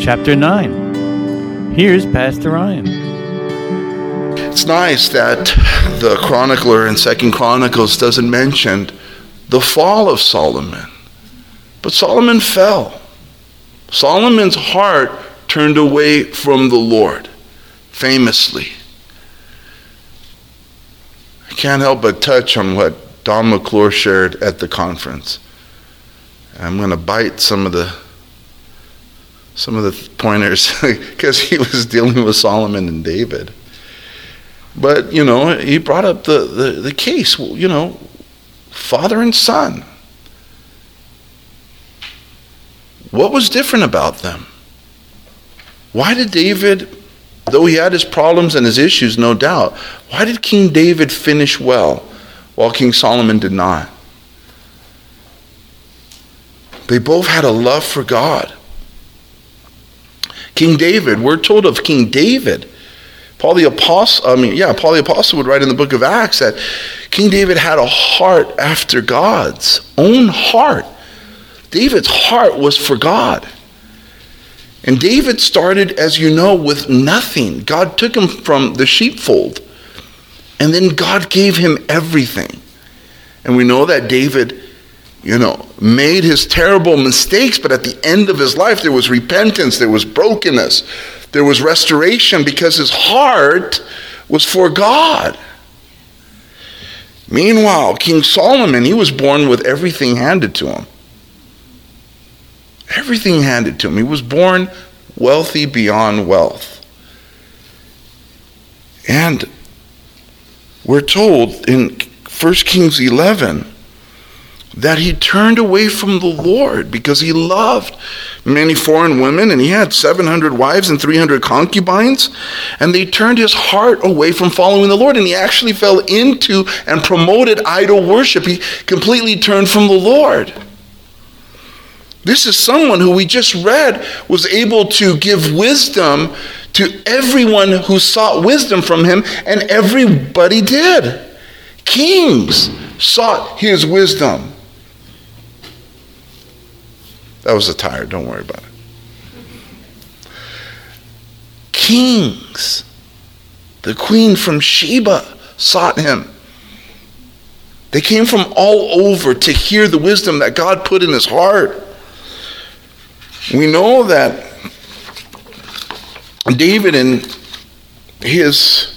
chapter 9. Here's Pastor Ryan. It's nice that the chronicler in Second Chronicles doesn't mention the fall of Solomon. But Solomon fell. Solomon's heart turned away from the Lord, famously. I can't help but touch on what Don McClure shared at the conference. I'm going to bite some of the some of the pointers because he was dealing with Solomon and David. But you know, he brought up the, the, the case. You know, father and son. What was different about them? Why did David, though he had his problems and his issues, no doubt, why did King David finish well while King Solomon did not? They both had a love for God. King David, we're told of King David. Paul the apostle, I mean, yeah, Paul the apostle would write in the book of Acts that King David had a heart after God's own heart. David's heart was for God. And David started, as you know, with nothing. God took him from the sheepfold. And then God gave him everything. And we know that David you know, made his terrible mistakes, but at the end of his life, there was repentance, there was brokenness, there was restoration because his heart was for God. Meanwhile, King Solomon, he was born with everything handed to him. Everything handed to him. He was born wealthy beyond wealth. And we're told in 1 Kings 11 that he turned away from the Lord because he loved many foreign women and he had 700 wives and 300 concubines. And they turned his heart away from following the Lord and he actually fell into and promoted idol worship. He completely turned from the Lord. This is someone who we just read was able to give wisdom to everyone who sought wisdom from him, and everybody did. Kings sought his wisdom. That was a tire, don't worry about it. Kings, the queen from Sheba sought him. They came from all over to hear the wisdom that God put in his heart. We know that David in his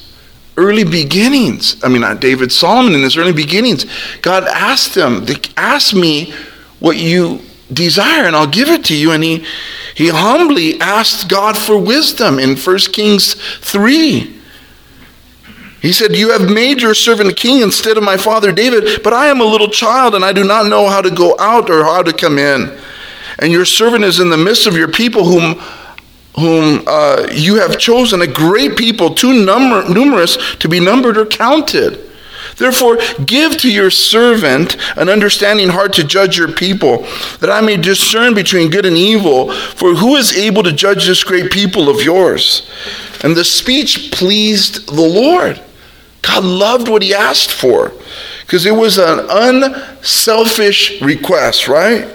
early beginnings, I mean, not David, Solomon in his early beginnings, God asked him, Ask me what you desire and I'll give it to you. And he, he humbly asked God for wisdom in 1 Kings 3. He said, You have made your servant king instead of my father David, but I am a little child and I do not know how to go out or how to come in. And your servant is in the midst of your people whom whom uh, you have chosen, a great people, too number, numerous to be numbered or counted. Therefore, give to your servant an understanding heart to judge your people, that I may discern between good and evil. For who is able to judge this great people of yours? And the speech pleased the Lord. God loved what he asked for because it was an unselfish request, right?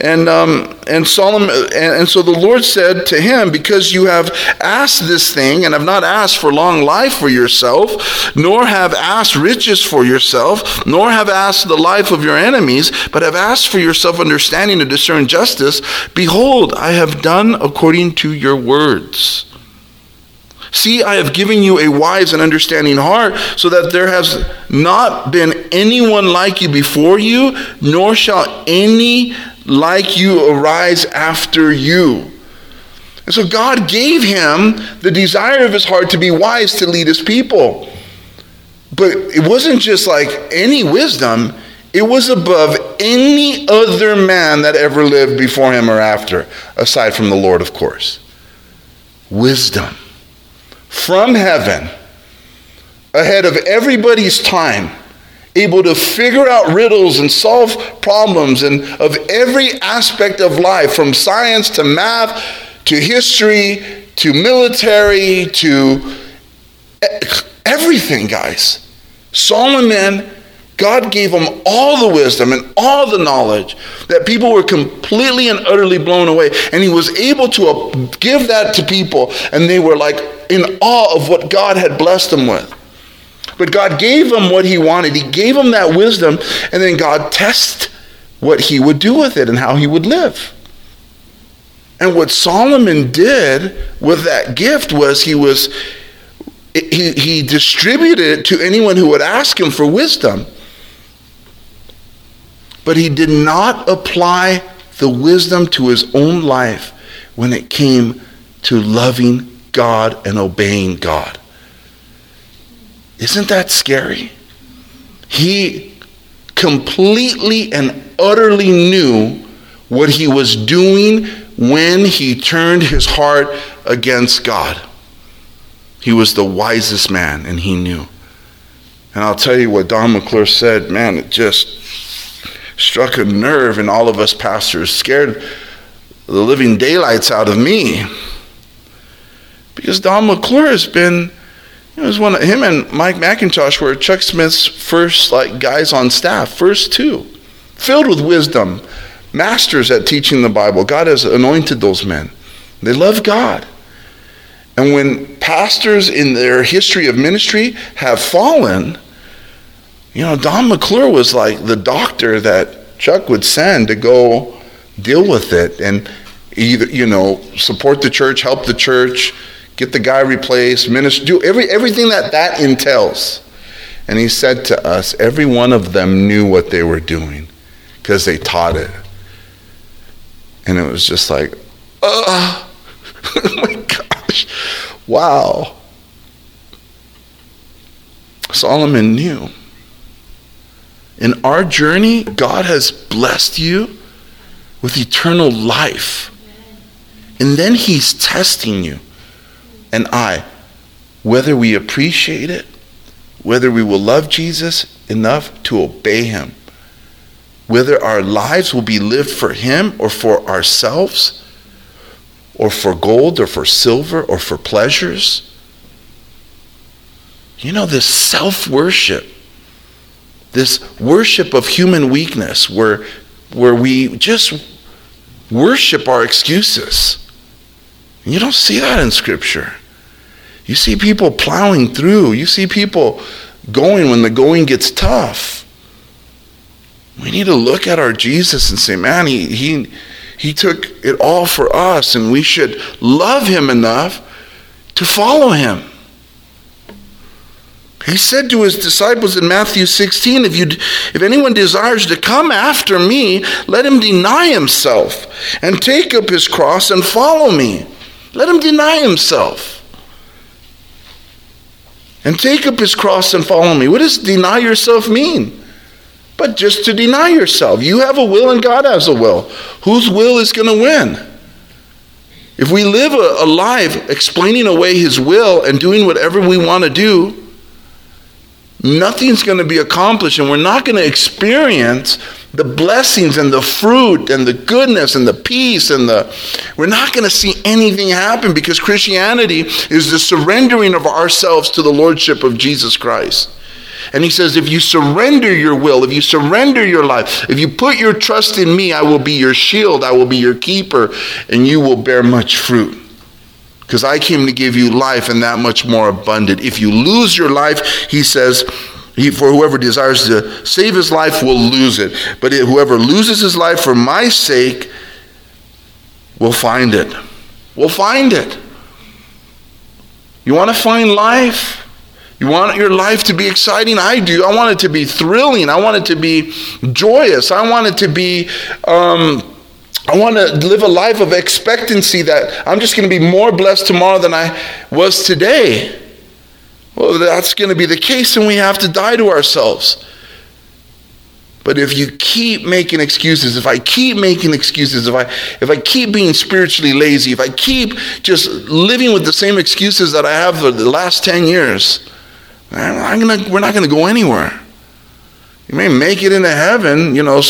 And, um, and Solomon, and, and so the Lord said to him, Because you have asked this thing, and have not asked for long life for yourself, nor have asked riches for yourself, nor have asked the life of your enemies, but have asked for yourself understanding to discern justice, behold, I have done according to your words. See, I have given you a wise and understanding heart, so that there has not been anyone like you before you, nor shall any like you arise after you. And so God gave him the desire of his heart to be wise to lead his people. But it wasn't just like any wisdom, It was above any other man that ever lived before him or after, aside from the Lord, of course. Wisdom from heaven, ahead of everybody's time, able to figure out riddles and solve problems and of every aspect of life, from science to math to history to military to everything, guys. Solomon God gave him all the wisdom and all the knowledge that people were completely and utterly blown away. And he was able to uh, give that to people, and they were like in awe of what God had blessed them with. But God gave him what he wanted. He gave him that wisdom, and then God tested what he would do with it and how he would live. And what Solomon did with that gift was he was he, he distributed it to anyone who would ask him for wisdom but he did not apply the wisdom to his own life when it came to loving God and obeying God. Isn't that scary? He completely and utterly knew what he was doing when he turned his heart against God. He was the wisest man and he knew. And I'll tell you what Don McClure said, man, it just struck a nerve in all of us pastors, scared the living daylights out of me. Because Don McClure has been, it was one of him and Mike MacIntosh were Chuck Smith's first like guys on staff, first two, filled with wisdom, masters at teaching the Bible. God has anointed those men. They love God. And when pastors in their history of ministry have fallen, you know, Don McClure was like the doctor that Chuck would send to go deal with it and either, you know, support the church, help the church, get the guy replaced, minister, do every, everything that that entails. And he said to us, every one of them knew what they were doing because they taught it. And it was just like, oh, oh my gosh, wow. Solomon knew. In our journey, God has blessed you with eternal life. And then He's testing you and I, whether we appreciate it, whether we will love Jesus enough to obey Him, whether our lives will be lived for Him or for ourselves, or for gold or for silver or for pleasures. You know, this self worship this worship of human weakness where, where we just worship our excuses. You don't see that in Scripture. You see people plowing through, you see people going when the going gets tough. We need to look at our Jesus and say, man, he, he, he took it all for us, and we should love him enough to follow him. He said to his disciples in Matthew 16, if, you, if anyone desires to come after me, let him deny himself and take up his cross and follow me. Let him deny himself and take up his cross and follow me. What does deny yourself mean? But just to deny yourself. You have a will and God has a will. Whose will is going to win? If we live a, a life explaining away his will and doing whatever we want to do, nothing's going to be accomplished and we're not going to experience the blessings and the fruit and the goodness and the peace and the we're not going to see anything happen because christianity is the surrendering of ourselves to the lordship of jesus christ and he says if you surrender your will if you surrender your life if you put your trust in me i will be your shield i will be your keeper and you will bear much fruit because I came to give you life and that much more abundant. If you lose your life, he says, he, for whoever desires to save his life will lose it. But whoever loses his life for my sake will find it. Will find it. You want to find life? You want your life to be exciting? I do. I want it to be thrilling. I want it to be joyous. I want it to be. Um, I want to live a life of expectancy that I'm just going to be more blessed tomorrow than I was today. Well, that's going to be the case, and we have to die to ourselves. But if you keep making excuses, if I keep making excuses, if I if I keep being spiritually lazy, if I keep just living with the same excuses that I have for the last 10 years, I'm gonna, we're not going to go anywhere. You may make it into heaven, you know,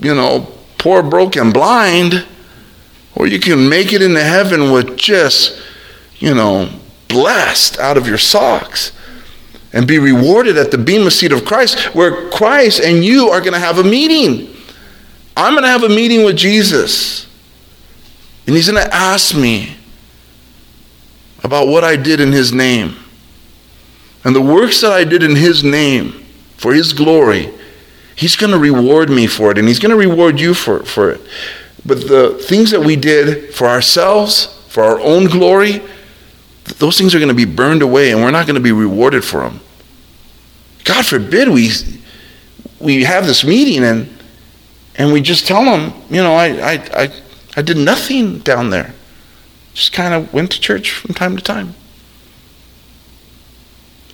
you know, poor, broken, blind, or you can make it into heaven with just, you know, blessed out of your socks and be rewarded at the bema seat of Christ, where Christ and you are going to have a meeting. I'm going to have a meeting with Jesus, and He's going to ask me about what I did in His name. And the works that I did in His name for His glory, He's going to reward me for it, and He's going to reward you for, for it. But the things that we did for ourselves, for our own glory, those things are going to be burned away and we're not going to be rewarded for them. God forbid we, we have this meeting and, and we just tell them, you know, I, I, I, I did nothing down there. Just kind of went to church from time to time.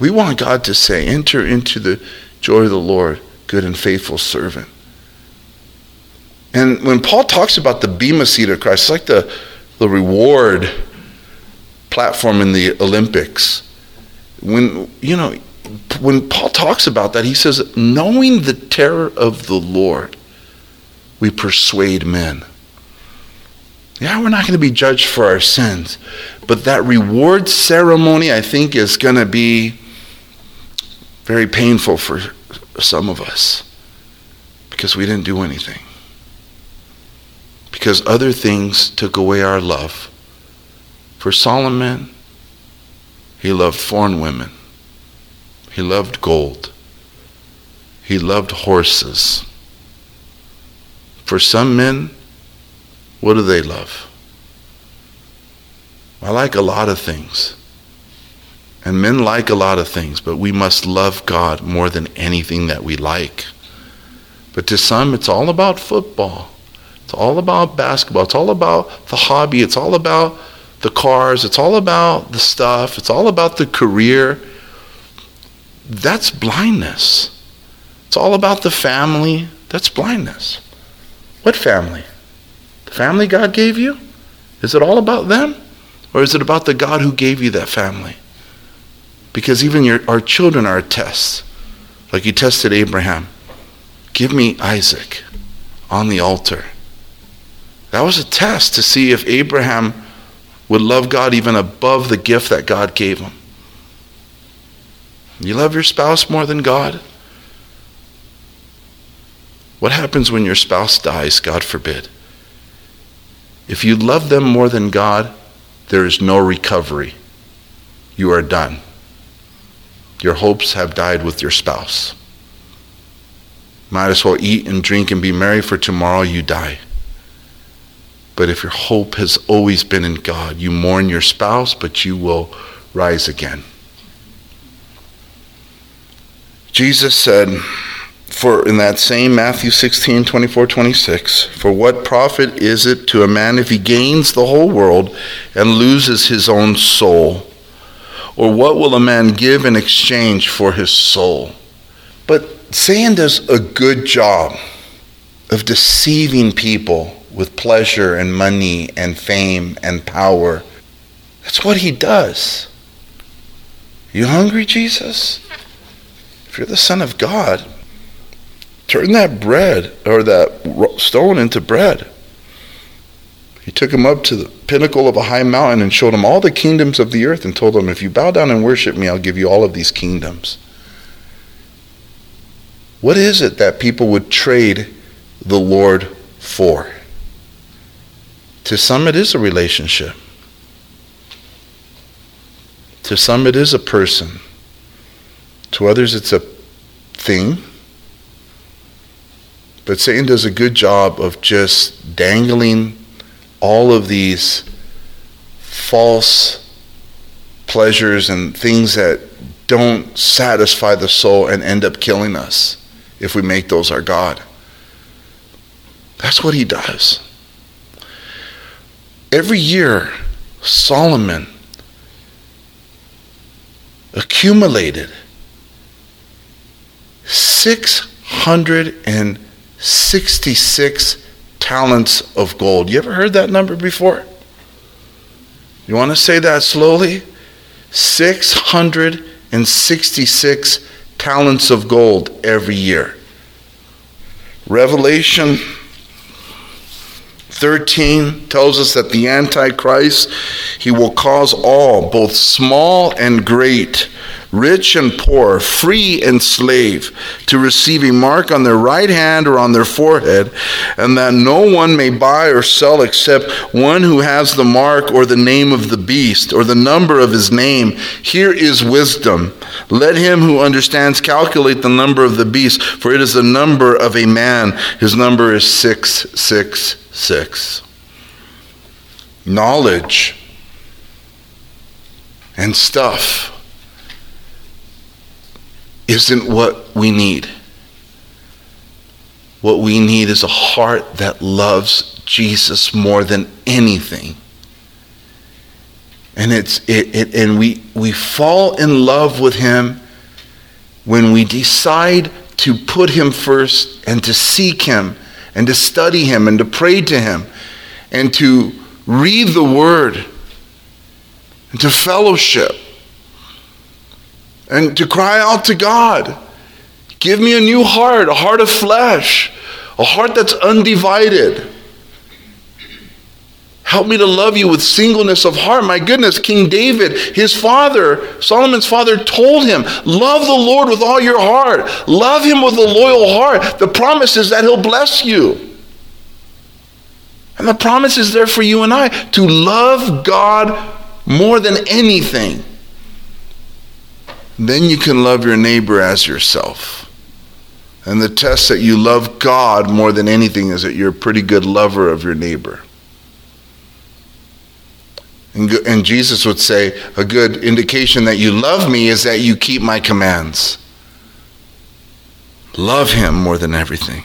We want God to say, enter into the joy of the Lord, good and faithful servant. And when Paul talks about the bema seat of Christ, it's like the, the reward platform in the Olympics. When, you know, when Paul talks about that, he says, knowing the terror of the Lord, we persuade men. Yeah, we're not going to be judged for our sins, but that reward ceremony, I think, is going to be very painful for some of us because we didn't do anything. Because other things took away our love for Solomon, he loved foreign women. He loved gold. He loved horses. For some men, what do they love? I like a lot of things. And men like a lot of things, but we must love God more than anything that we like. But to some, it's all about football. It's all about basketball. It's all about the hobby. It's all about the cars, it's all about the stuff, it's all about the career. That's blindness. It's all about the family. That's blindness. What family? The family God gave you? Is it all about them? Or is it about the God who gave you that family? Because even your, our children are a test. Like he tested Abraham. Give me Isaac on the altar. That was a test to see if Abraham would love God even above the gift that God gave him. You love your spouse more than God? What happens when your spouse dies, God forbid? If you love them more than God, there is no recovery. You are done. Your hopes have died with your spouse. Might as well eat and drink and be merry, for tomorrow you die. But if your hope has always been in God, you mourn your spouse, but you will rise again. Jesus said, for in that same Matthew 16, 24, 26, for what profit is it to a man if he gains the whole world and loses his own soul? Or what will a man give in exchange for his soul? But Satan does a good job of deceiving people with pleasure and money and fame and power. That's what he does. You hungry, Jesus? If you're the Son of God, turn that bread or that stone into bread. He took him up to the pinnacle of a high mountain and showed him all the kingdoms of the earth and told him, If you bow down and worship me, I'll give you all of these kingdoms. What is it that people would trade the Lord for? To some, it is a relationship. To some, it is a person. To others, it's a thing. But Satan does a good job of just dangling all of these false pleasures and things that don't satisfy the soul and end up killing us if we make those our God. That's what he does. Every year, Solomon accumulated 666 talents of gold. You ever heard that number before? You want to say that slowly? 666 talents of gold every year. Revelation 13 tells us that the Antichrist, he will cause all, both small and great, rich and poor, free and slave, to receive a mark on their right hand or on their forehead, and that no one may buy or sell except one who has the mark or the name of the beast or the number of his name. Here is wisdom. Let him who understands calculate the number of the beast, for it is the number of a man. His number is 666. Knowledge and stuff isn't what we need. What we need is a heart that loves Jesus more than anything. And it's it, it and we we fall in love with him when we decide to put him first and to seek him and to study him and to pray to him and to read the word and to fellowship and to cry out to God. Give me a new heart, a heart of flesh, a heart that's undivided. Help me to love you with singleness of heart. My goodness, King David, his father, Solomon's father, told him, Love the Lord with all your heart. Love him with a loyal heart. The promise is that he'll bless you. And the promise is there for you and I to love God more than anything then you can love your neighbor as yourself. And the test that you love God more than anything is that you're a pretty good lover of your neighbor. And, and Jesus would say, a good indication that you love me is that you keep my commands. Love him more than everything.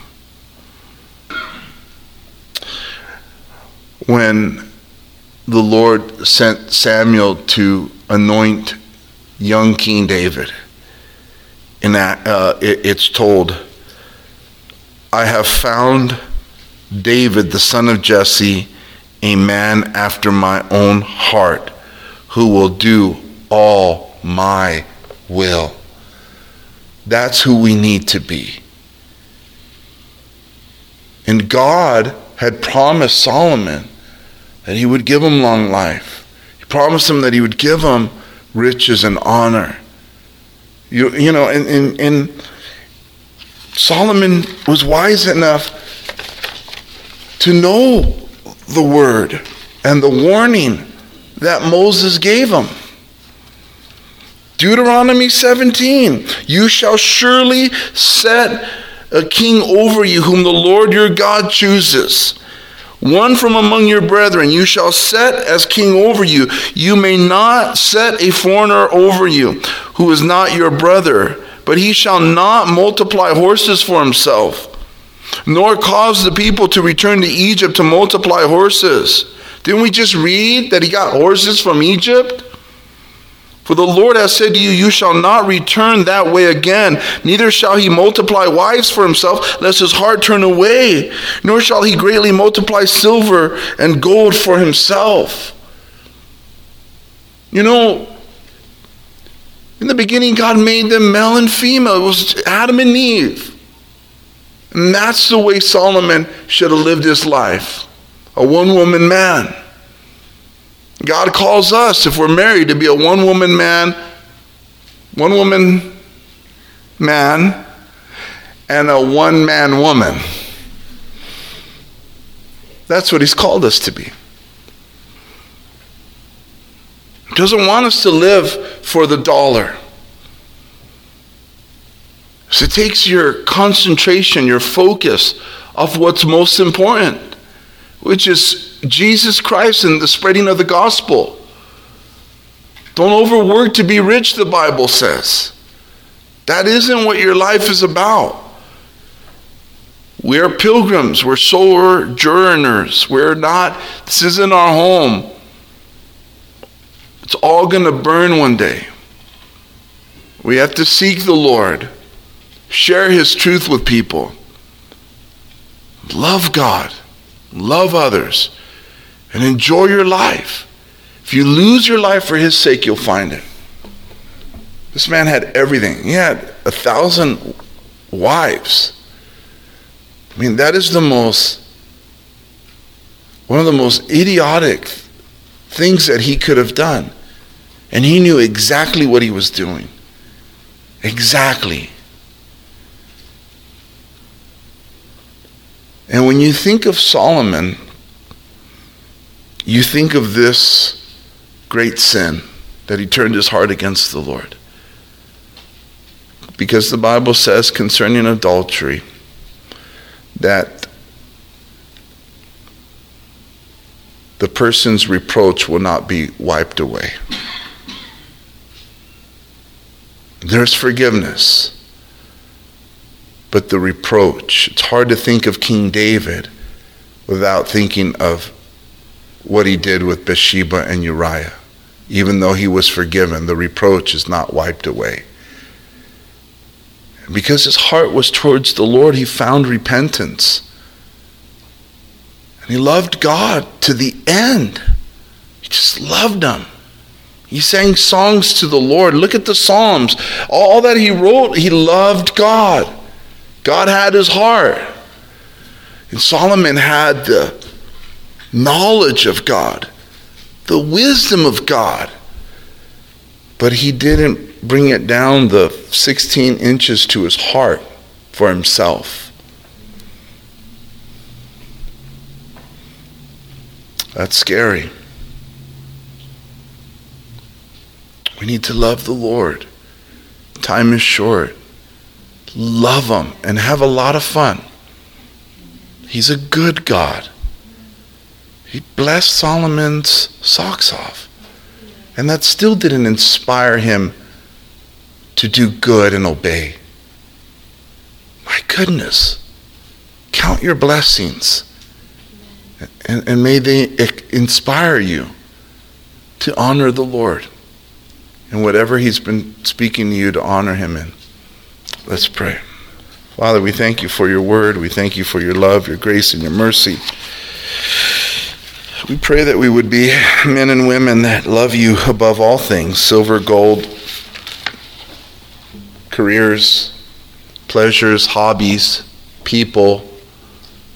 When the Lord sent Samuel to anoint young King David. In that, uh, it, it's told, I have found David, the son of Jesse, a man after my own heart, who will do all my will. That's who we need to be. And God had promised Solomon that he would give him long life. He promised him that he would give him riches and honor. You, you know, and, and, and Solomon was wise enough to know the word and the warning that Moses gave him. Deuteronomy 17 You shall surely set a king over you, whom the Lord your God chooses one from among your brethren you shall set as king over you. You may not set a foreigner over you who is not your brother, but he shall not multiply horses for himself, nor cause the people to return to Egypt to multiply horses. Didn't we just read that he got horses from Egypt? For the Lord has said to you, You shall not return that way again, neither shall he multiply wives for himself, lest his heart turn away, nor shall he greatly multiply silver and gold for himself. You know, in the beginning, God made them male and female. It was Adam and Eve. And that's the way Solomon should have lived his life a one woman man. God calls us, if we're married, to be a one woman man, one woman man, and a one man woman. That's what He's called us to be. He doesn't want us to live for the dollar. So it takes your concentration, your focus of what's most important, which is Jesus Christ and the spreading of the gospel. Don't overwork to be rich, the Bible says. That isn't what your life is about. We're pilgrims, we're sojourners. We're not, this isn't our home. It's all going to burn one day. We have to seek the Lord, Share his truth with people. Love God. Love others. And enjoy your life. If you lose your life for his sake, you'll find it. This man had everything. He had a thousand wives. I mean, that is the most, one of the most idiotic things that he could have done. And he knew exactly what he was doing. Exactly. And when you think of Solomon, you think of this great sin that he turned his heart against the Lord. Because the Bible says concerning adultery that the person's reproach will not be wiped away. There's forgiveness, but the reproach. It's hard to think of King David without thinking of what he did with Bathsheba and Uriah. Even though he was forgiven, the reproach is not wiped away. Because his heart was towards the Lord, he found repentance. And he loved God to the end. He just loved him. He sang songs to the Lord. Look at the Psalms. All that he wrote, he loved God. God had his heart. And Solomon had the knowledge of God, the wisdom of God. But he didn't bring it down the 16 inches to his heart for himself. That's scary. We need to love the Lord. Time is short. Love Him and have a lot of fun. He's a good God. He blessed Solomon's socks off. And that still didn't inspire him to do good and obey. My goodness. Count your blessings. And, and may they inspire you to honor the Lord and whatever He's been speaking to you to honor Him in. Let's pray. Father, we thank you for your word. We thank you for your love, your grace, and your mercy. We pray that we would be men and women that love you above all things silver, gold, careers, pleasures, hobbies, people,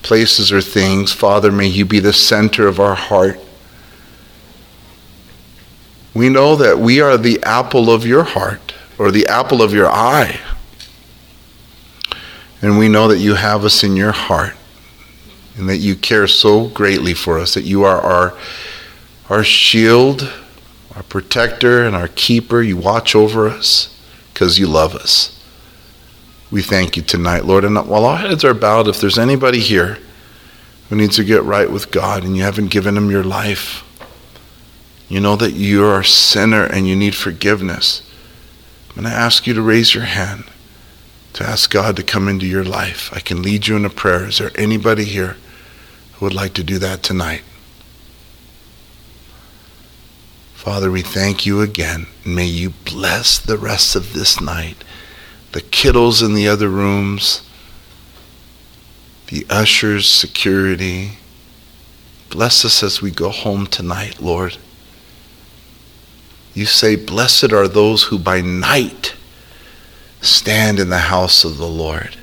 places, or things. Father, may you be the center of our heart. We know that we are the apple of your heart or the apple of your eye. And we know that you have us in your heart and that you care so greatly for us, that you are our, our shield, our protector, and our keeper. You watch over us because you love us. We thank you tonight, Lord. And while our heads are bowed, if there's anybody here who needs to get right with God and you haven't given him your life, you know that you're a sinner and you need forgiveness. I'm going to ask you to raise your hand to ask God to come into your life. I can lead you in a prayer. Is there anybody here who would like to do that tonight? Father, we thank you again. May you bless the rest of this night. The kiddos in the other rooms, the ushers, security. Bless us as we go home tonight, Lord. You say, Blessed are those who by night stand in the house of the Lord.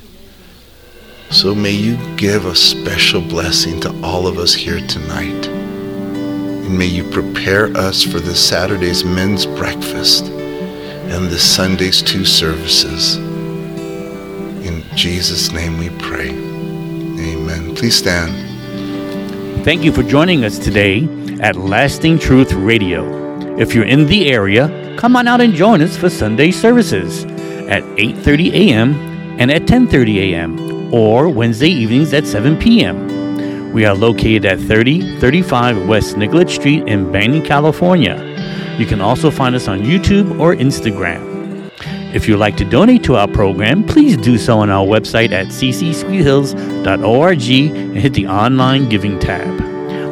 So may you give a special blessing to all of us here tonight. And may you prepare us for this Saturday's men's breakfast and this Sunday's two services. In Jesus' name we pray. Amen. Please stand. Thank you for joining us today at Lasting Truth Radio. If you're in the area, come on out and join us for Sunday services at 8:30 a.m. and at 10:30 a.m. or Wednesday evenings at 7 p.m. We are located at 3035 West Nicollet Street in Banning, California. You can also find us on YouTube or Instagram. If you'd like to donate to our program, please do so on our website at ccsweethills.org and hit the online giving tab.